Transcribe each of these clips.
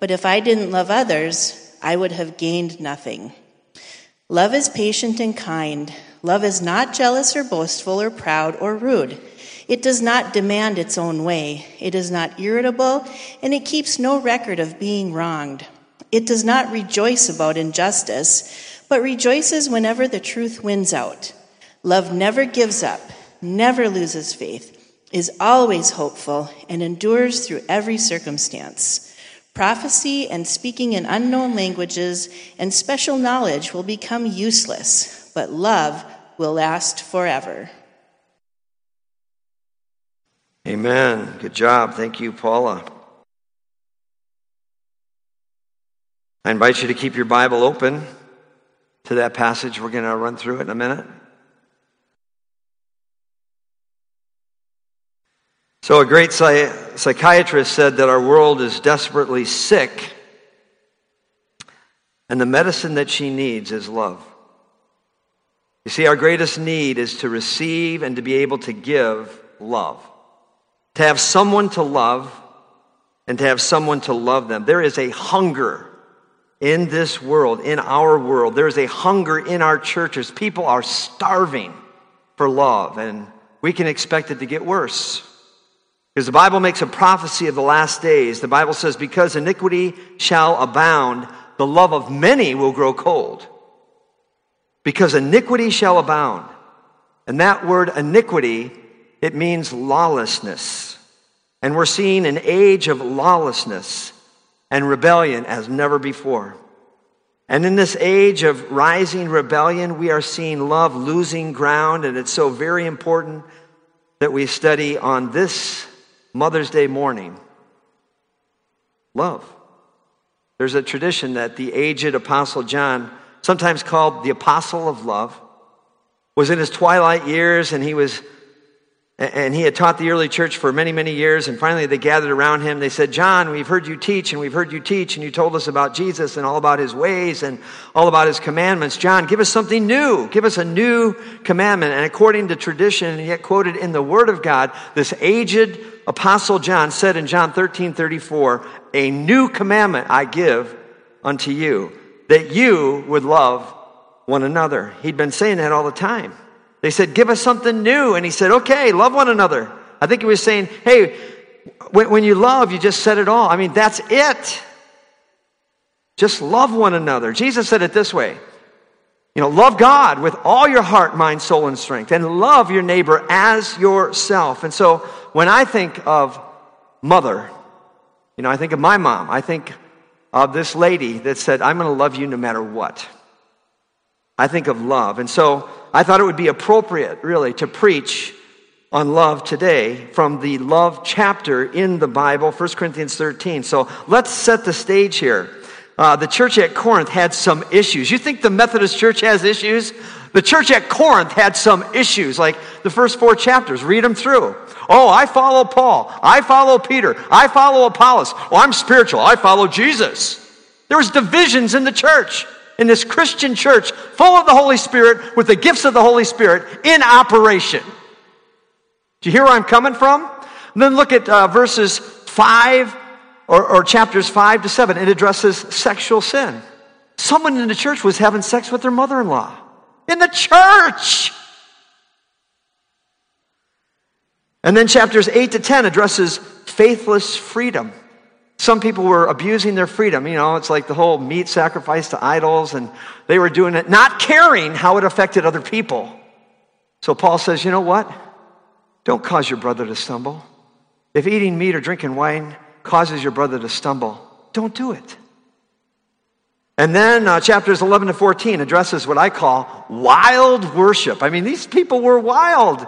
But if I didn't love others, I would have gained nothing. Love is patient and kind. Love is not jealous or boastful or proud or rude. It does not demand its own way. It is not irritable, and it keeps no record of being wronged. It does not rejoice about injustice, but rejoices whenever the truth wins out. Love never gives up, never loses faith, is always hopeful, and endures through every circumstance. Prophecy and speaking in unknown languages and special knowledge will become useless, but love will last forever. Amen. Good job. Thank you, Paula. I invite you to keep your Bible open to that passage. We're going to run through it in a minute. So, a great psychiatrist said that our world is desperately sick, and the medicine that she needs is love. You see, our greatest need is to receive and to be able to give love to have someone to love and to have someone to love them. There is a hunger in this world, in our world. There is a hunger in our churches. People are starving for love, and we can expect it to get worse. Because the Bible makes a prophecy of the last days. The Bible says, Because iniquity shall abound, the love of many will grow cold. Because iniquity shall abound. And that word iniquity it means lawlessness. And we're seeing an age of lawlessness and rebellion as never before. And in this age of rising rebellion, we are seeing love losing ground, and it's so very important that we study on this Mother's Day morning love. There's a tradition that the aged Apostle John, sometimes called the Apostle of Love, was in his twilight years and he was and he had taught the early church for many, many years. And finally, they gathered around him. They said, John, we've heard you teach, and we've heard you teach, and you told us about Jesus and all about his ways and all about his commandments. John, give us something new. Give us a new commandment. And according to tradition, and yet quoted in the Word of God, this aged apostle John said in John 13 34, A new commandment I give unto you, that you would love one another. He'd been saying that all the time. They said, Give us something new. And he said, Okay, love one another. I think he was saying, Hey, when, when you love, you just said it all. I mean, that's it. Just love one another. Jesus said it this way You know, love God with all your heart, mind, soul, and strength, and love your neighbor as yourself. And so when I think of mother, you know, I think of my mom. I think of this lady that said, I'm going to love you no matter what. I think of love. And so I thought it would be appropriate, really, to preach on love today from the love chapter in the Bible, 1 Corinthians 13. So let's set the stage here. Uh, the church at Corinth had some issues. You think the Methodist church has issues? The church at Corinth had some issues, like the first four chapters. Read them through. Oh, I follow Paul. I follow Peter. I follow Apollos. Oh, I'm spiritual. I follow Jesus. There was divisions in the church in this Christian church full of the Holy Spirit with the gifts of the Holy Spirit in operation. Do you hear where I'm coming from? And then look at uh, verses 5 or, or chapters 5 to 7. It addresses sexual sin. Someone in the church was having sex with their mother in law. In the church! And then chapters 8 to 10 addresses faithless freedom. Some people were abusing their freedom. You know, it's like the whole meat sacrifice to idols, and they were doing it not caring how it affected other people. So Paul says, you know what? Don't cause your brother to stumble. If eating meat or drinking wine causes your brother to stumble, don't do it. And then uh, chapters 11 to 14 addresses what I call wild worship. I mean, these people were wild.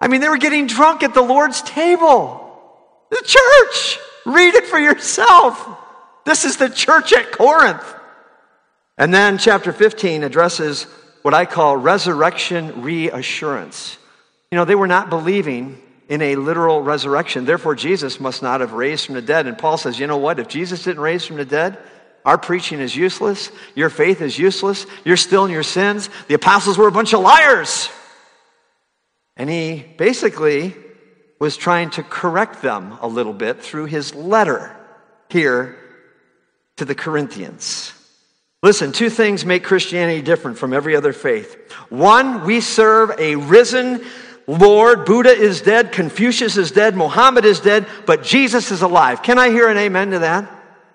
I mean, they were getting drunk at the Lord's table. The church. Read it for yourself. This is the church at Corinth. And then chapter 15 addresses what I call resurrection reassurance. You know, they were not believing in a literal resurrection. Therefore, Jesus must not have raised from the dead. And Paul says, you know what? If Jesus didn't raise from the dead, our preaching is useless. Your faith is useless. You're still in your sins. The apostles were a bunch of liars. And he basically was trying to correct them a little bit through his letter here to the Corinthians. Listen, two things make Christianity different from every other faith. One, we serve a risen Lord. Buddha is dead, Confucius is dead, Mohammed is dead, but Jesus is alive. Can I hear an amen to that?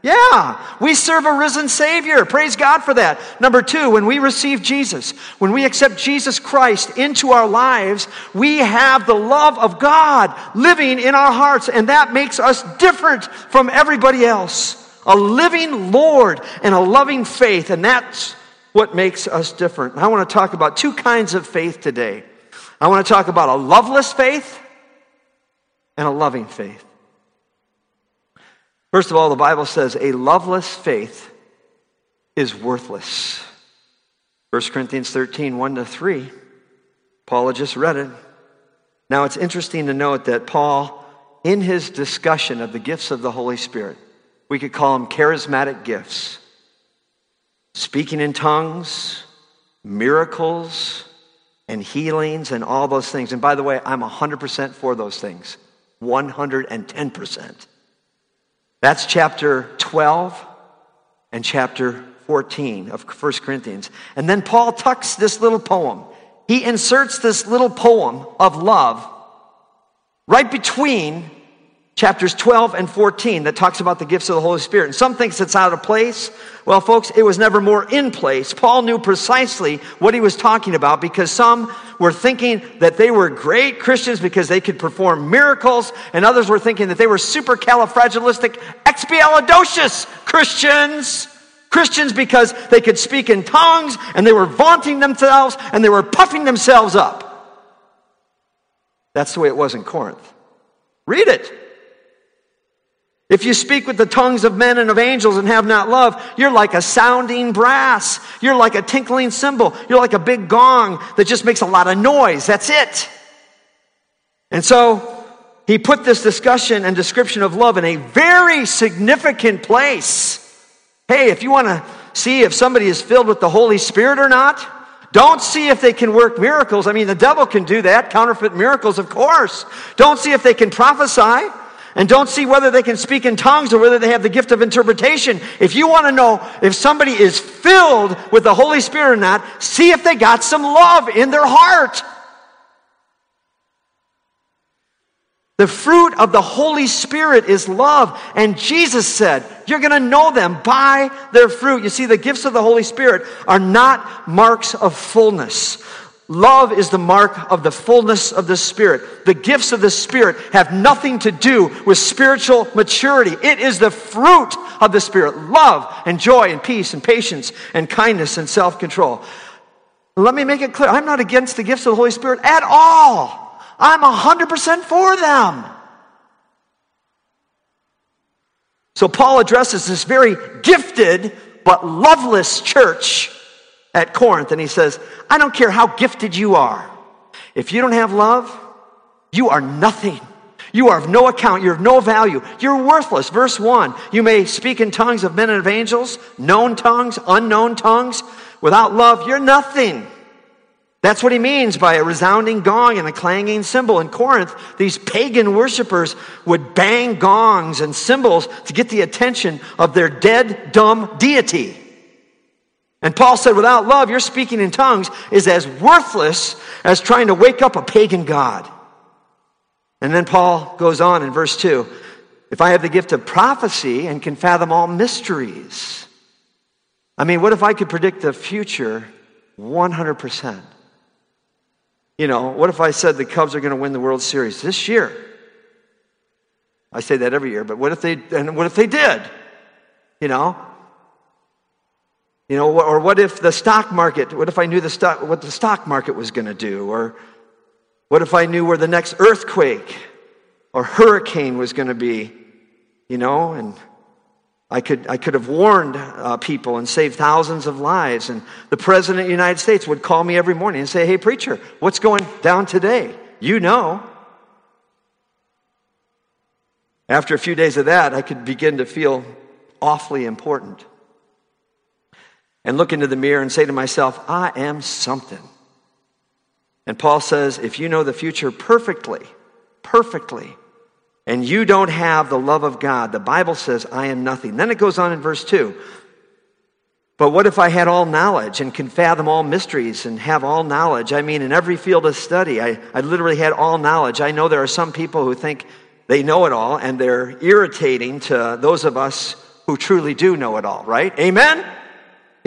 Yeah, we serve a risen Savior. Praise God for that. Number two, when we receive Jesus, when we accept Jesus Christ into our lives, we have the love of God living in our hearts, and that makes us different from everybody else. A living Lord and a loving faith, and that's what makes us different. I want to talk about two kinds of faith today. I want to talk about a loveless faith and a loving faith. First of all, the Bible says a loveless faith is worthless. 1 Corinthians 13, 1 to 3. Paul had just read it. Now, it's interesting to note that Paul, in his discussion of the gifts of the Holy Spirit, we could call them charismatic gifts speaking in tongues, miracles, and healings, and all those things. And by the way, I'm 100% for those things. 110%. That's chapter 12 and chapter 14 of 1 Corinthians. And then Paul tucks this little poem. He inserts this little poem of love right between chapters 12 and 14 that talks about the gifts of the Holy Spirit. And some thinks it's out of place. Well, folks, it was never more in place. Paul knew precisely what he was talking about because some were thinking that they were great Christians because they could perform miracles, and others were thinking that they were super supercalifragilistic expialidocious Christians. Christians because they could speak in tongues and they were vaunting themselves and they were puffing themselves up. That's the way it was in Corinth. Read it. If you speak with the tongues of men and of angels and have not love, you're like a sounding brass. You're like a tinkling cymbal. You're like a big gong that just makes a lot of noise. That's it. And so he put this discussion and description of love in a very significant place. Hey, if you want to see if somebody is filled with the Holy Spirit or not, don't see if they can work miracles. I mean, the devil can do that, counterfeit miracles, of course. Don't see if they can prophesy and don't see whether they can speak in tongues or whether they have the gift of interpretation. If you want to know if somebody is filled with the Holy Spirit or not, see if they got some love in their heart. The fruit of the Holy Spirit is love. And Jesus said, You're going to know them by their fruit. You see, the gifts of the Holy Spirit are not marks of fullness. Love is the mark of the fullness of the Spirit. The gifts of the Spirit have nothing to do with spiritual maturity. It is the fruit of the Spirit love and joy and peace and patience and kindness and self control. Let me make it clear I'm not against the gifts of the Holy Spirit at all. I'm 100% for them. So Paul addresses this very gifted but loveless church at Corinth and he says, I don't care how gifted you are. If you don't have love, you are nothing. You are of no account. You're of no value. You're worthless. Verse 1 You may speak in tongues of men and of angels, known tongues, unknown tongues. Without love, you're nothing. That's what he means by a resounding gong and a clanging cymbal. In Corinth, these pagan worshippers would bang gongs and cymbals to get the attention of their dead, dumb deity. And Paul said, without love, your speaking in tongues is as worthless as trying to wake up a pagan God. And then Paul goes on in verse 2 if I have the gift of prophecy and can fathom all mysteries. I mean, what if I could predict the future 100%? You know, what if I said the Cubs are going to win the World Series this year? I say that every year, but what if they and what if they did? You know, you know, or what if the stock market, what if I knew the stock, what the stock market was going to do? Or what if I knew where the next earthquake or hurricane was going to be? You know, and I could, I could have warned uh, people and saved thousands of lives. And the President of the United States would call me every morning and say, Hey, preacher, what's going down today? You know. After a few days of that, I could begin to feel awfully important and look into the mirror and say to myself, I am something. And Paul says, if you know the future perfectly, perfectly, and you don't have the love of God, the Bible says, I am nothing. Then it goes on in verse 2. But what if I had all knowledge and can fathom all mysteries and have all knowledge? I mean, in every field of study, I, I literally had all knowledge. I know there are some people who think they know it all, and they're irritating to those of us who truly do know it all, right? Amen?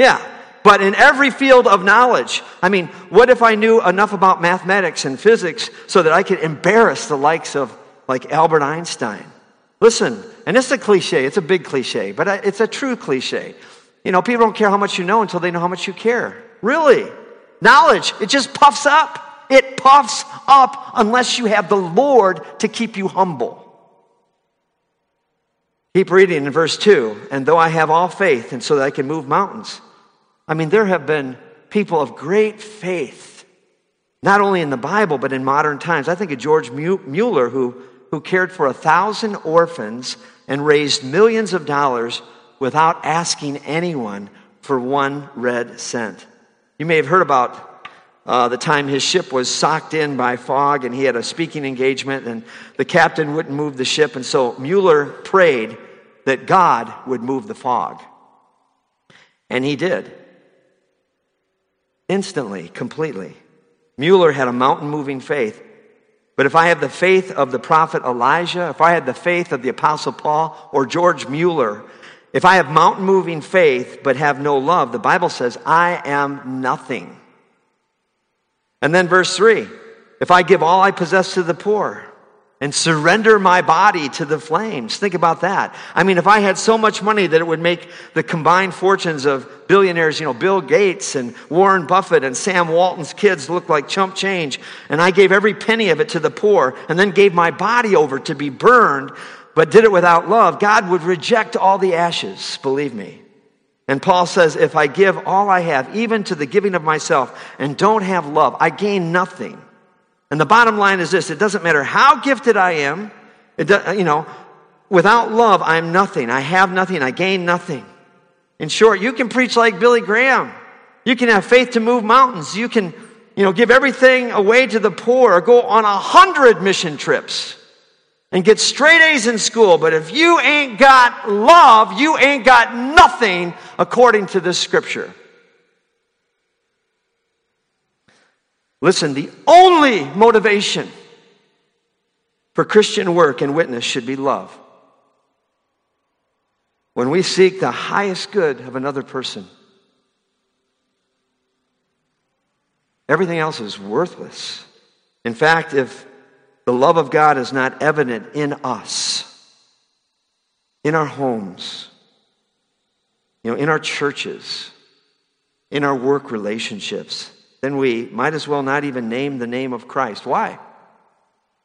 Yeah. But in every field of knowledge, I mean, what if I knew enough about mathematics and physics so that I could embarrass the likes of like Albert Einstein. Listen, and it's a cliche, it's a big cliche, but it's a true cliche. You know, people don't care how much you know until they know how much you care. Really. Knowledge, it just puffs up. It puffs up unless you have the Lord to keep you humble. Keep reading in verse 2. And though I have all faith, and so that I can move mountains. I mean, there have been people of great faith, not only in the Bible, but in modern times. I think of George Mueller, who who cared for a thousand orphans and raised millions of dollars without asking anyone for one red cent. You may have heard about uh, the time his ship was socked in by fog and he had a speaking engagement and the captain wouldn't move the ship. And so Mueller prayed that God would move the fog. And he did. Instantly, completely. Mueller had a mountain moving faith. But if I have the faith of the prophet Elijah, if I had the faith of the apostle Paul or George Mueller, if I have mountain moving faith but have no love, the Bible says, I am nothing. And then verse 3 if I give all I possess to the poor, and surrender my body to the flames. Think about that. I mean, if I had so much money that it would make the combined fortunes of billionaires, you know, Bill Gates and Warren Buffett and Sam Walton's kids look like chump change, and I gave every penny of it to the poor and then gave my body over to be burned, but did it without love, God would reject all the ashes, believe me. And Paul says, if I give all I have, even to the giving of myself, and don't have love, I gain nothing. And the bottom line is this it doesn't matter how gifted I am, it you know, without love, I'm nothing. I have nothing. I gain nothing. In short, you can preach like Billy Graham. You can have faith to move mountains. You can, you know, give everything away to the poor or go on a hundred mission trips and get straight A's in school. But if you ain't got love, you ain't got nothing according to this scripture. Listen, the only motivation for Christian work and witness should be love. When we seek the highest good of another person, everything else is worthless. In fact, if the love of God is not evident in us, in our homes, you know, in our churches, in our work relationships, then we might as well not even name the name of Christ. Why?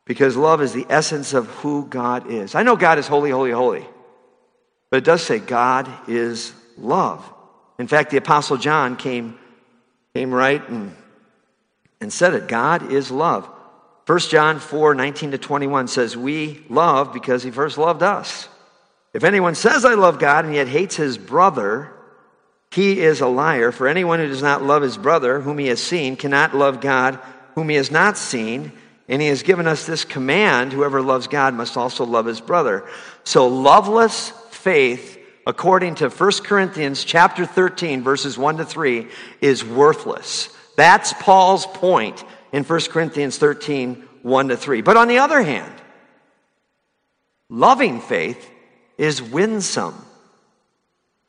Because love is the essence of who God is. I know God is holy, holy, holy. But it does say God is love. In fact, the Apostle John came, came right and, and said it God is love. 1 John 4 19 to 21 says, We love because he first loved us. If anyone says, I love God, and yet hates his brother, he is a liar, for anyone who does not love his brother, whom he has seen, cannot love God, whom he has not seen. And he has given us this command whoever loves God must also love his brother. So, loveless faith, according to 1 Corinthians chapter 13, verses 1 to 3, is worthless. That's Paul's point in 1 Corinthians 13, 1 to 3. But on the other hand, loving faith is winsome.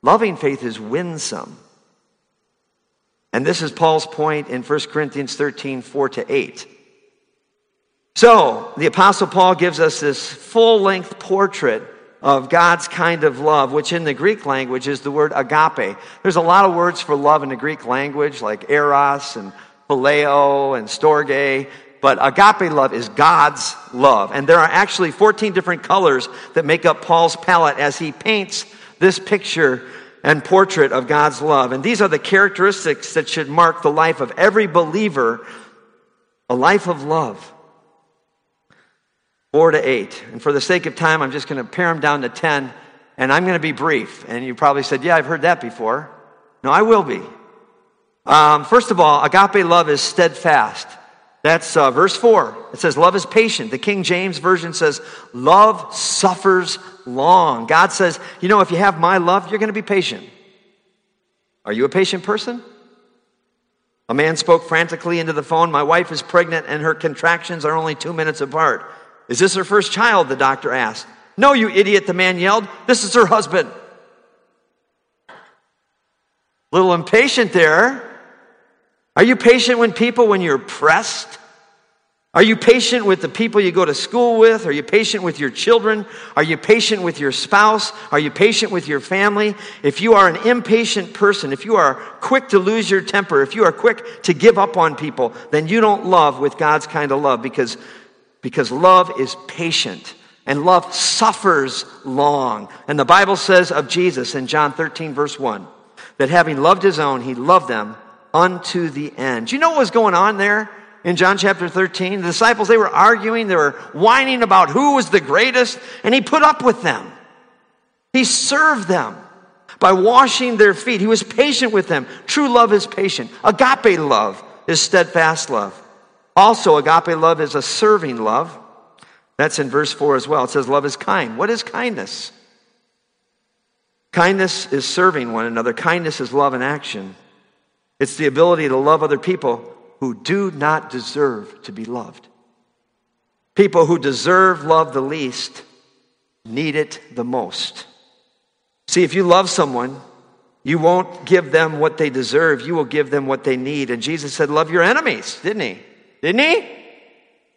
Loving faith is winsome. And this is Paul's point in 1 Corinthians 13, 4 to 8. So, the Apostle Paul gives us this full length portrait of God's kind of love, which in the Greek language is the word agape. There's a lot of words for love in the Greek language, like eros and phileo and storge, but agape love is God's love. And there are actually 14 different colors that make up Paul's palette as he paints this picture and portrait of God's love. And these are the characteristics that should mark the life of every believer a life of love. Four to eight. And for the sake of time, I'm just going to pare them down to 10, and I'm going to be brief. And you probably said, Yeah, I've heard that before. No, I will be. Um, first of all, agape love is steadfast. That's uh, verse 4. It says, Love is patient. The King James Version says, Love suffers long. God says, You know, if you have my love, you're going to be patient. Are you a patient person? A man spoke frantically into the phone. My wife is pregnant and her contractions are only two minutes apart. Is this her first child? The doctor asked. No, you idiot, the man yelled. This is her husband. Little impatient there. Are you patient when people, when you're pressed? Are you patient with the people you go to school with? Are you patient with your children? Are you patient with your spouse? Are you patient with your family? If you are an impatient person, if you are quick to lose your temper, if you are quick to give up on people, then you don't love with God's kind of love because, because love is patient and love suffers long. And the Bible says of Jesus in John 13, verse 1, that having loved his own, he loved them unto the end. Do you know what was going on there in John chapter 13? The disciples, they were arguing, they were whining about who was the greatest, and he put up with them. He served them by washing their feet. He was patient with them. True love is patient. Agape love is steadfast love. Also, agape love is a serving love. That's in verse 4 as well. It says, Love is kind. What is kindness? Kindness is serving one another, kindness is love in action. It's the ability to love other people who do not deserve to be loved. People who deserve love the least need it the most. See, if you love someone, you won't give them what they deserve, you will give them what they need. And Jesus said, Love your enemies, didn't he? Didn't he?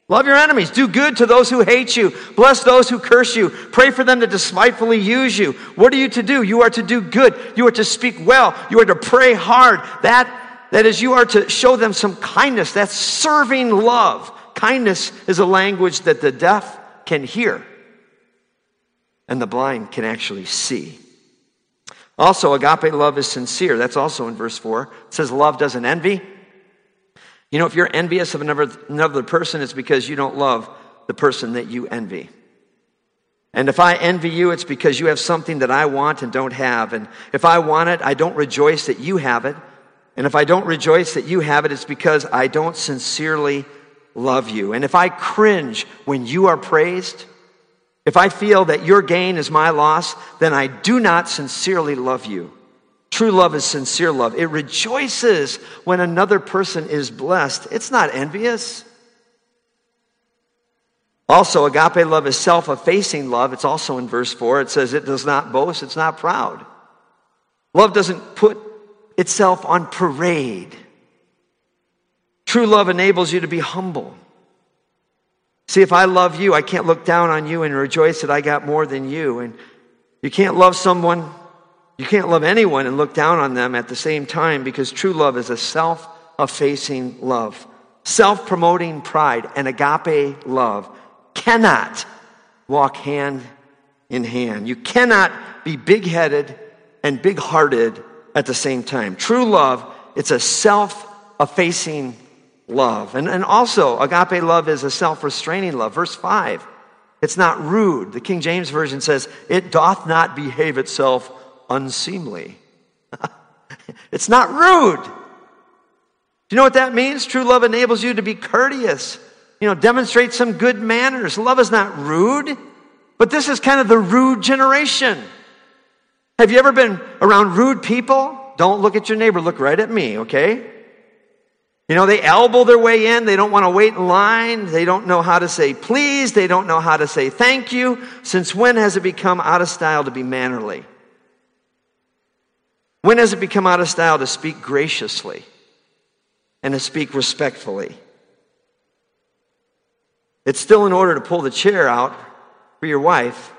Love your enemies. Do good to those who hate you. Bless those who curse you. Pray for them to despitefully use you. What are you to do? You are to do good. You are to speak well. You are to pray hard. That, that is, you are to show them some kindness. That's serving love. Kindness is a language that the deaf can hear and the blind can actually see. Also, agape love is sincere. That's also in verse 4. It says, Love doesn't envy. You know, if you're envious of another, another person, it's because you don't love the person that you envy. And if I envy you, it's because you have something that I want and don't have. And if I want it, I don't rejoice that you have it. And if I don't rejoice that you have it, it's because I don't sincerely love you. And if I cringe when you are praised, if I feel that your gain is my loss, then I do not sincerely love you. True love is sincere love. It rejoices when another person is blessed. It's not envious. Also, agape love is self effacing love. It's also in verse 4. It says it does not boast, it's not proud. Love doesn't put itself on parade. True love enables you to be humble. See, if I love you, I can't look down on you and rejoice that I got more than you. And you can't love someone you can't love anyone and look down on them at the same time because true love is a self effacing love. Self promoting pride and agape love cannot walk hand in hand. You cannot be big headed and big hearted at the same time. True love, it's a self effacing love. And, and also, agape love is a self restraining love. Verse 5, it's not rude. The King James Version says, it doth not behave itself unseemly. it's not rude. Do you know what that means? True love enables you to be courteous, you know, demonstrate some good manners. Love is not rude, but this is kind of the rude generation. Have you ever been around rude people? Don't look at your neighbor, look right at me, okay? You know, they elbow their way in. They don't want to wait in line. They don't know how to say please. They don't know how to say thank you. Since when has it become out of style to be mannerly? When has it become out of style to speak graciously and to speak respectfully? It's still in order to pull the chair out for your wife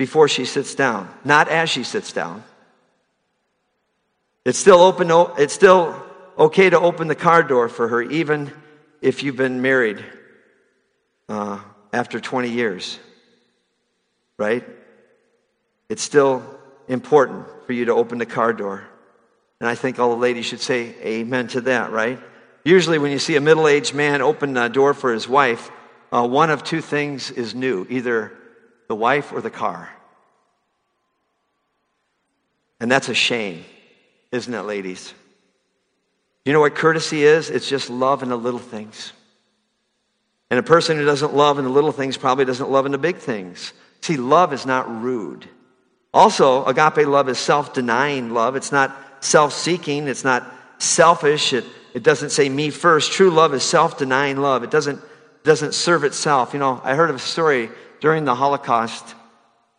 before she sits down, not as she sits down. It's still open, it's still okay to open the car door for her, even if you've been married uh, after 20 years, right? It's still important for you to open the car door. And I think all the ladies should say amen to that, right? Usually, when you see a middle aged man open a door for his wife, uh, one of two things is new either the wife or the car. And that's a shame, isn't it, ladies? You know what courtesy is? It's just love in the little things. And a person who doesn't love in the little things probably doesn't love in the big things. See, love is not rude. Also, agape love is self denying love. It's not self seeking, it's not selfish. It, it doesn't say me first. True love is self denying love. It doesn't, doesn't serve itself. You know, I heard of a story during the Holocaust.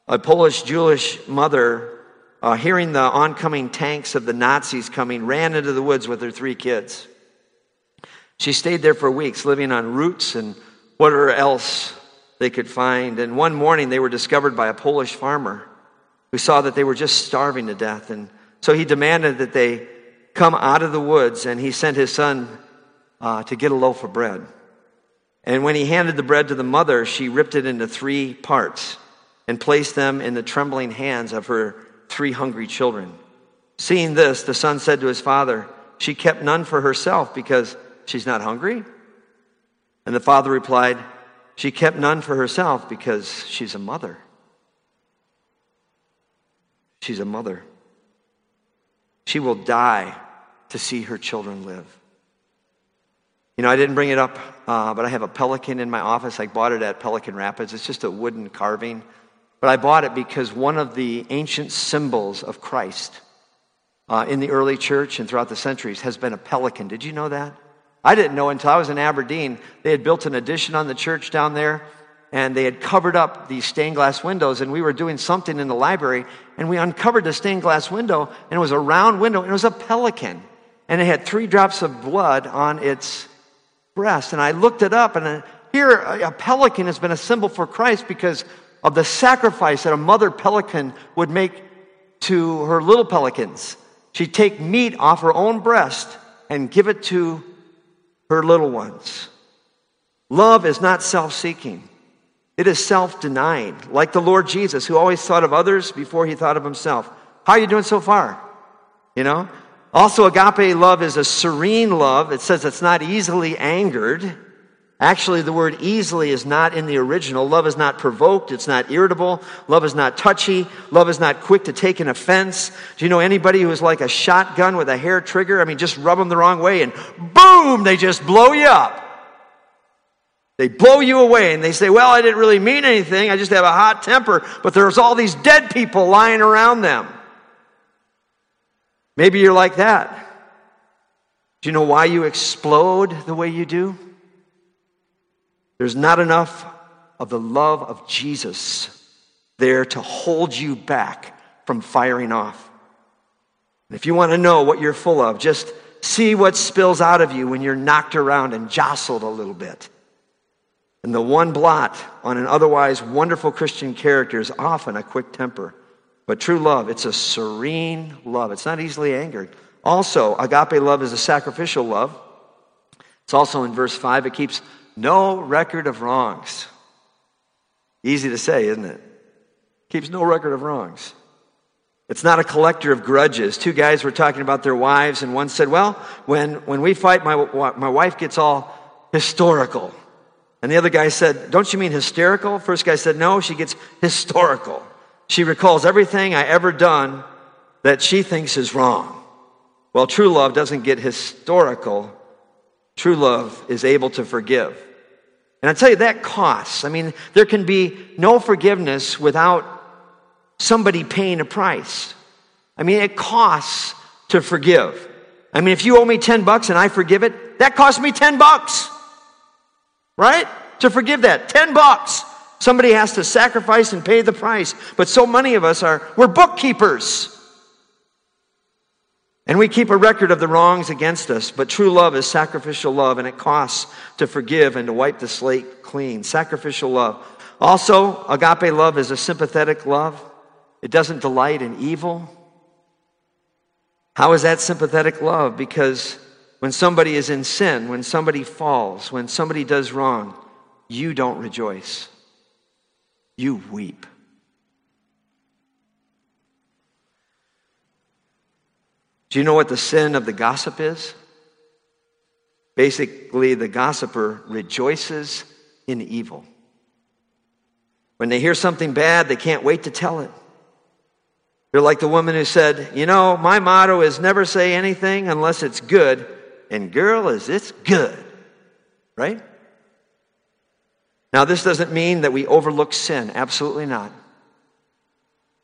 A Polish Jewish mother, uh, hearing the oncoming tanks of the Nazis coming, ran into the woods with her three kids. She stayed there for weeks, living on roots and whatever else they could find. And one morning, they were discovered by a Polish farmer who saw that they were just starving to death. And so he demanded that they come out of the woods, and he sent his son uh, to get a loaf of bread. And when he handed the bread to the mother, she ripped it into three parts and placed them in the trembling hands of her three hungry children. Seeing this, the son said to his father, She kept none for herself because she's not hungry? And the father replied, She kept none for herself because she's a mother. She's a mother. She will die to see her children live. You know, I didn't bring it up, uh, but I have a pelican in my office. I bought it at Pelican Rapids. It's just a wooden carving. But I bought it because one of the ancient symbols of Christ uh, in the early church and throughout the centuries has been a pelican. Did you know that? I didn't know until I was in Aberdeen. They had built an addition on the church down there, and they had covered up these stained glass windows and we were doing something in the library and we uncovered the stained glass window and it was a round window and it was a pelican and it had three drops of blood on its breast and i looked it up and here a pelican has been a symbol for christ because of the sacrifice that a mother pelican would make to her little pelicans she'd take meat off her own breast and give it to her little ones love is not self-seeking it is self denying, like the Lord Jesus, who always thought of others before he thought of himself. How are you doing so far? You know? Also, agape love is a serene love. It says it's not easily angered. Actually, the word easily is not in the original. Love is not provoked. It's not irritable. Love is not touchy. Love is not quick to take an offense. Do you know anybody who is like a shotgun with a hair trigger? I mean, just rub them the wrong way and boom, they just blow you up. They blow you away and they say, Well, I didn't really mean anything. I just have a hot temper, but there's all these dead people lying around them. Maybe you're like that. Do you know why you explode the way you do? There's not enough of the love of Jesus there to hold you back from firing off. And if you want to know what you're full of, just see what spills out of you when you're knocked around and jostled a little bit. And the one blot on an otherwise wonderful Christian character is often a quick temper. But true love, it's a serene love. It's not easily angered. Also, agape love is a sacrificial love. It's also in verse 5. It keeps no record of wrongs. Easy to say, isn't it? Keeps no record of wrongs. It's not a collector of grudges. Two guys were talking about their wives, and one said, Well, when, when we fight, my, my wife gets all historical. And the other guy said, Don't you mean hysterical? First guy said, No, she gets historical. She recalls everything I ever done that she thinks is wrong. Well, true love doesn't get historical. True love is able to forgive. And I tell you, that costs. I mean, there can be no forgiveness without somebody paying a price. I mean, it costs to forgive. I mean, if you owe me 10 bucks and I forgive it, that costs me 10 bucks right? To forgive that. 10 bucks. Somebody has to sacrifice and pay the price. But so many of us are, we're bookkeepers. And we keep a record of the wrongs against us. But true love is sacrificial love, and it costs to forgive and to wipe the slate clean. Sacrificial love. Also, agape love is a sympathetic love, it doesn't delight in evil. How is that sympathetic love? Because when somebody is in sin, when somebody falls, when somebody does wrong, you don't rejoice. You weep. Do you know what the sin of the gossip is? Basically, the gossiper rejoices in evil. When they hear something bad, they can't wait to tell it. They're like the woman who said, You know, my motto is never say anything unless it's good. And girl, is it's good. Right? Now, this doesn't mean that we overlook sin. Absolutely not.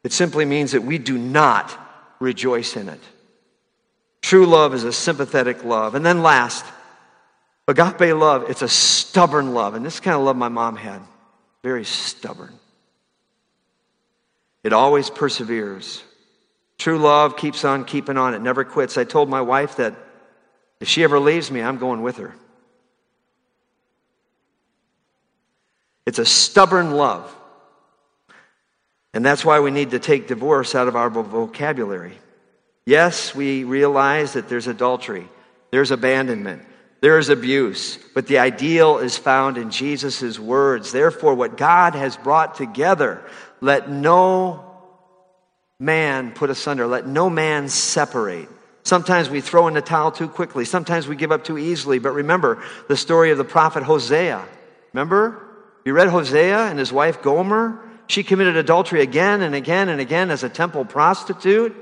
It simply means that we do not rejoice in it. True love is a sympathetic love. And then last, agape love, it's a stubborn love. And this kind of love my mom had. Very stubborn. It always perseveres. True love keeps on keeping on, it never quits. I told my wife that if she ever leaves me, I'm going with her. It's a stubborn love. And that's why we need to take divorce out of our vocabulary. Yes, we realize that there's adultery, there's abandonment, there is abuse, but the ideal is found in Jesus' words. Therefore, what God has brought together, let no man put asunder, let no man separate. Sometimes we throw in the towel too quickly. Sometimes we give up too easily. But remember the story of the prophet Hosea. Remember? You read Hosea and his wife Gomer? She committed adultery again and again and again as a temple prostitute.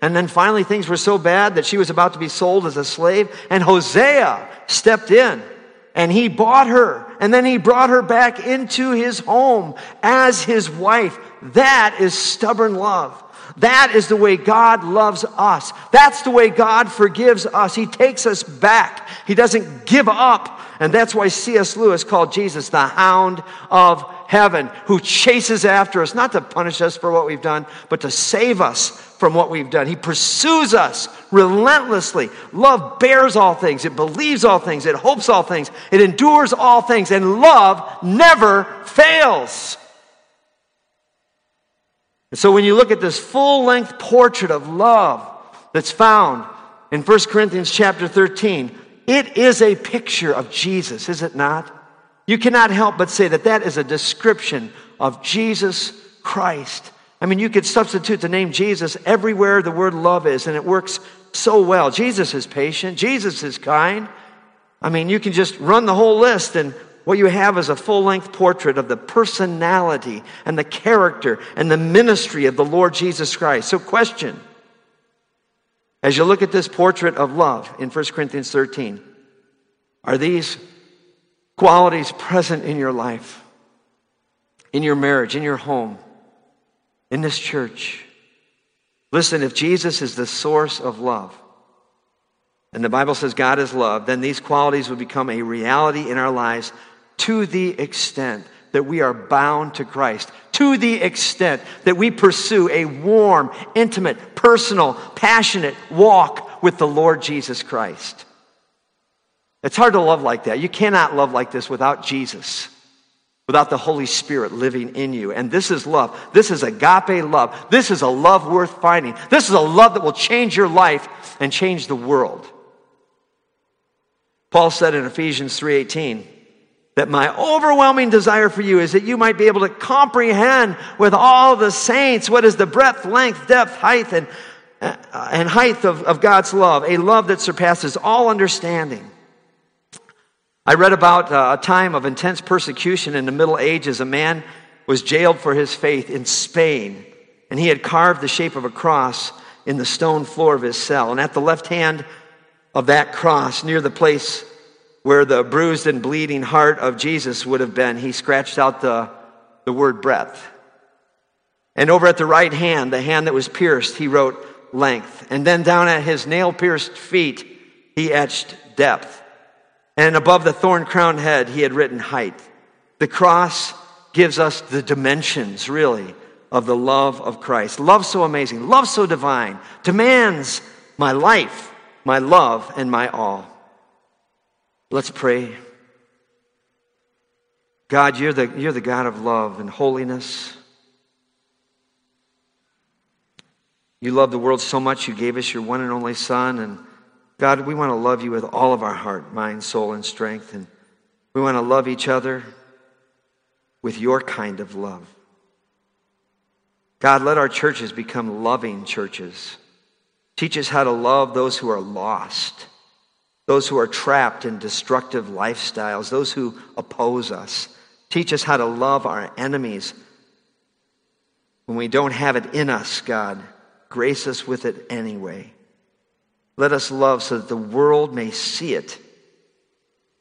And then finally, things were so bad that she was about to be sold as a slave. And Hosea stepped in and he bought her. And then he brought her back into his home as his wife. That is stubborn love. That is the way God loves us. That's the way God forgives us. He takes us back. He doesn't give up. And that's why C.S. Lewis called Jesus the hound of heaven who chases after us, not to punish us for what we've done, but to save us from what we've done. He pursues us relentlessly. Love bears all things, it believes all things, it hopes all things, it endures all things, and love never fails. And so when you look at this full length portrait of love that's found in 1 Corinthians chapter 13, it is a picture of Jesus, is it not? You cannot help but say that that is a description of Jesus Christ. I mean, you could substitute the name Jesus everywhere the word love is, and it works so well. Jesus is patient, Jesus is kind. I mean, you can just run the whole list, and what you have is a full length portrait of the personality and the character and the ministry of the Lord Jesus Christ. So, question as you look at this portrait of love in 1 Corinthians 13, are these qualities present in your life, in your marriage, in your home, in this church? Listen, if Jesus is the source of love, and the Bible says God is love, then these qualities will become a reality in our lives to the extent that we are bound to Christ, to the extent that we pursue a warm, intimate, personal, passionate walk with the Lord Jesus Christ. It's hard to love like that. You cannot love like this without Jesus, without the Holy Spirit living in you. And this is love. This is agape love. This is a love worth finding. This is a love that will change your life and change the world. Paul said in Ephesians 3:18, that my overwhelming desire for you is that you might be able to comprehend with all the saints what is the breadth, length, depth, height, and, uh, and height of, of God's love, a love that surpasses all understanding. I read about uh, a time of intense persecution in the Middle Ages. A man was jailed for his faith in Spain, and he had carved the shape of a cross in the stone floor of his cell. And at the left hand of that cross, near the place where the bruised and bleeding heart of Jesus would have been, he scratched out the, the word breadth. And over at the right hand, the hand that was pierced, he wrote length. And then down at his nail pierced feet, he etched depth. And above the thorn crowned head, he had written height. The cross gives us the dimensions, really, of the love of Christ. Love so amazing, love so divine, demands my life, my love, and my all. Let's pray. God, you're the, you're the God of love and holiness. You love the world so much, you gave us your one and only Son. And God, we want to love you with all of our heart, mind, soul, and strength. And we want to love each other with your kind of love. God, let our churches become loving churches Teach us how to love those who are lost, those who are trapped in destructive lifestyles, those who oppose us. Teach us how to love our enemies when we don't have it in us, God. Grace us with it anyway. Let us love so that the world may see it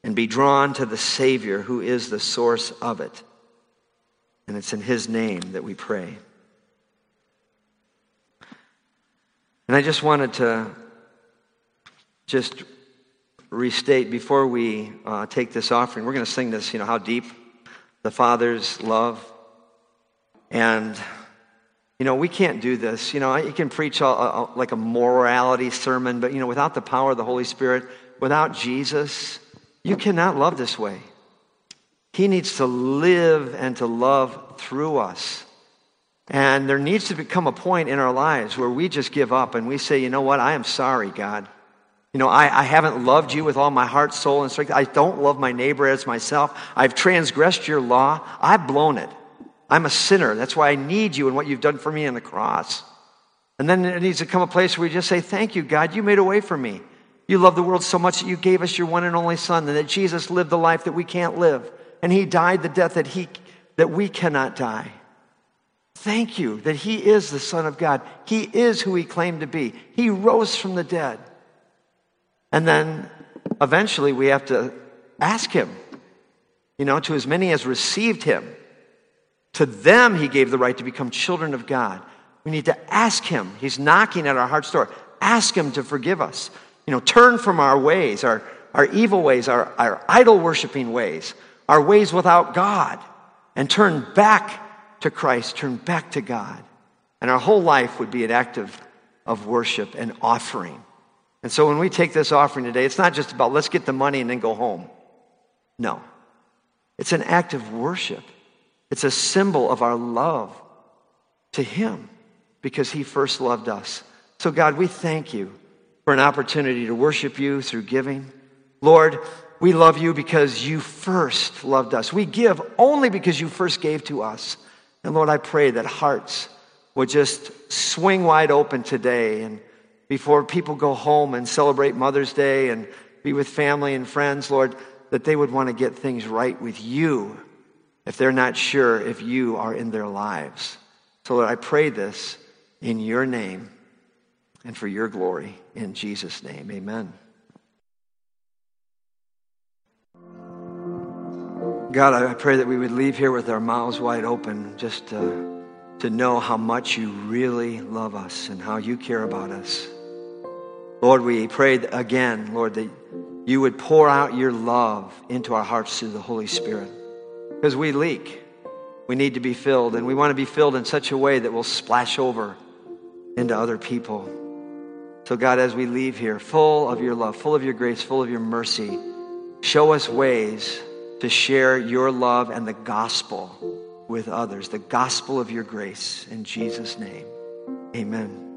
and be drawn to the Savior who is the source of it. And it's in His name that we pray. And I just wanted to just restate before we uh, take this offering, we're going to sing this, you know, how deep the Father's love. And, you know, we can't do this. You know, you can preach a, a, like a morality sermon, but, you know, without the power of the Holy Spirit, without Jesus, you cannot love this way. He needs to live and to love through us. And there needs to become a point in our lives where we just give up and we say, you know what, I am sorry, God. You know, I, I haven't loved you with all my heart, soul, and strength. I don't love my neighbor as myself. I've transgressed your law. I've blown it. I'm a sinner. That's why I need you and what you've done for me on the cross. And then it needs to come a place where we just say, Thank you, God. You made a way for me. You love the world so much that you gave us your one and only Son, and that Jesus lived the life that we can't live. And he died the death that, he, that we cannot die. Thank you that He is the Son of God. He is who He claimed to be. He rose from the dead. And then eventually we have to ask Him, you know, to as many as received Him. To them He gave the right to become children of God. We need to ask Him. He's knocking at our heart's door. Ask Him to forgive us. You know, turn from our ways, our, our evil ways, our, our idol worshiping ways, our ways without God, and turn back to Christ, turn back to God. And our whole life would be an act of, of worship and offering. And so when we take this offering today, it's not just about let's get the money and then go home. No. It's an act of worship. It's a symbol of our love to Him because He first loved us. So, God, we thank you for an opportunity to worship you through giving. Lord, we love you because you first loved us. We give only because you first gave to us. And Lord, I pray that hearts would just swing wide open today and before people go home and celebrate Mother's Day and be with family and friends, Lord, that they would want to get things right with you if they're not sure if you are in their lives. So, Lord, I pray this in your name and for your glory. In Jesus' name, amen. God, I pray that we would leave here with our mouths wide open just to, to know how much you really love us and how you care about us. Lord, we pray again, Lord, that you would pour out your love into our hearts through the Holy Spirit. Because we leak. We need to be filled, and we want to be filled in such a way that we'll splash over into other people. So, God, as we leave here, full of your love, full of your grace, full of your mercy, show us ways to share your love and the gospel with others, the gospel of your grace. In Jesus' name, amen.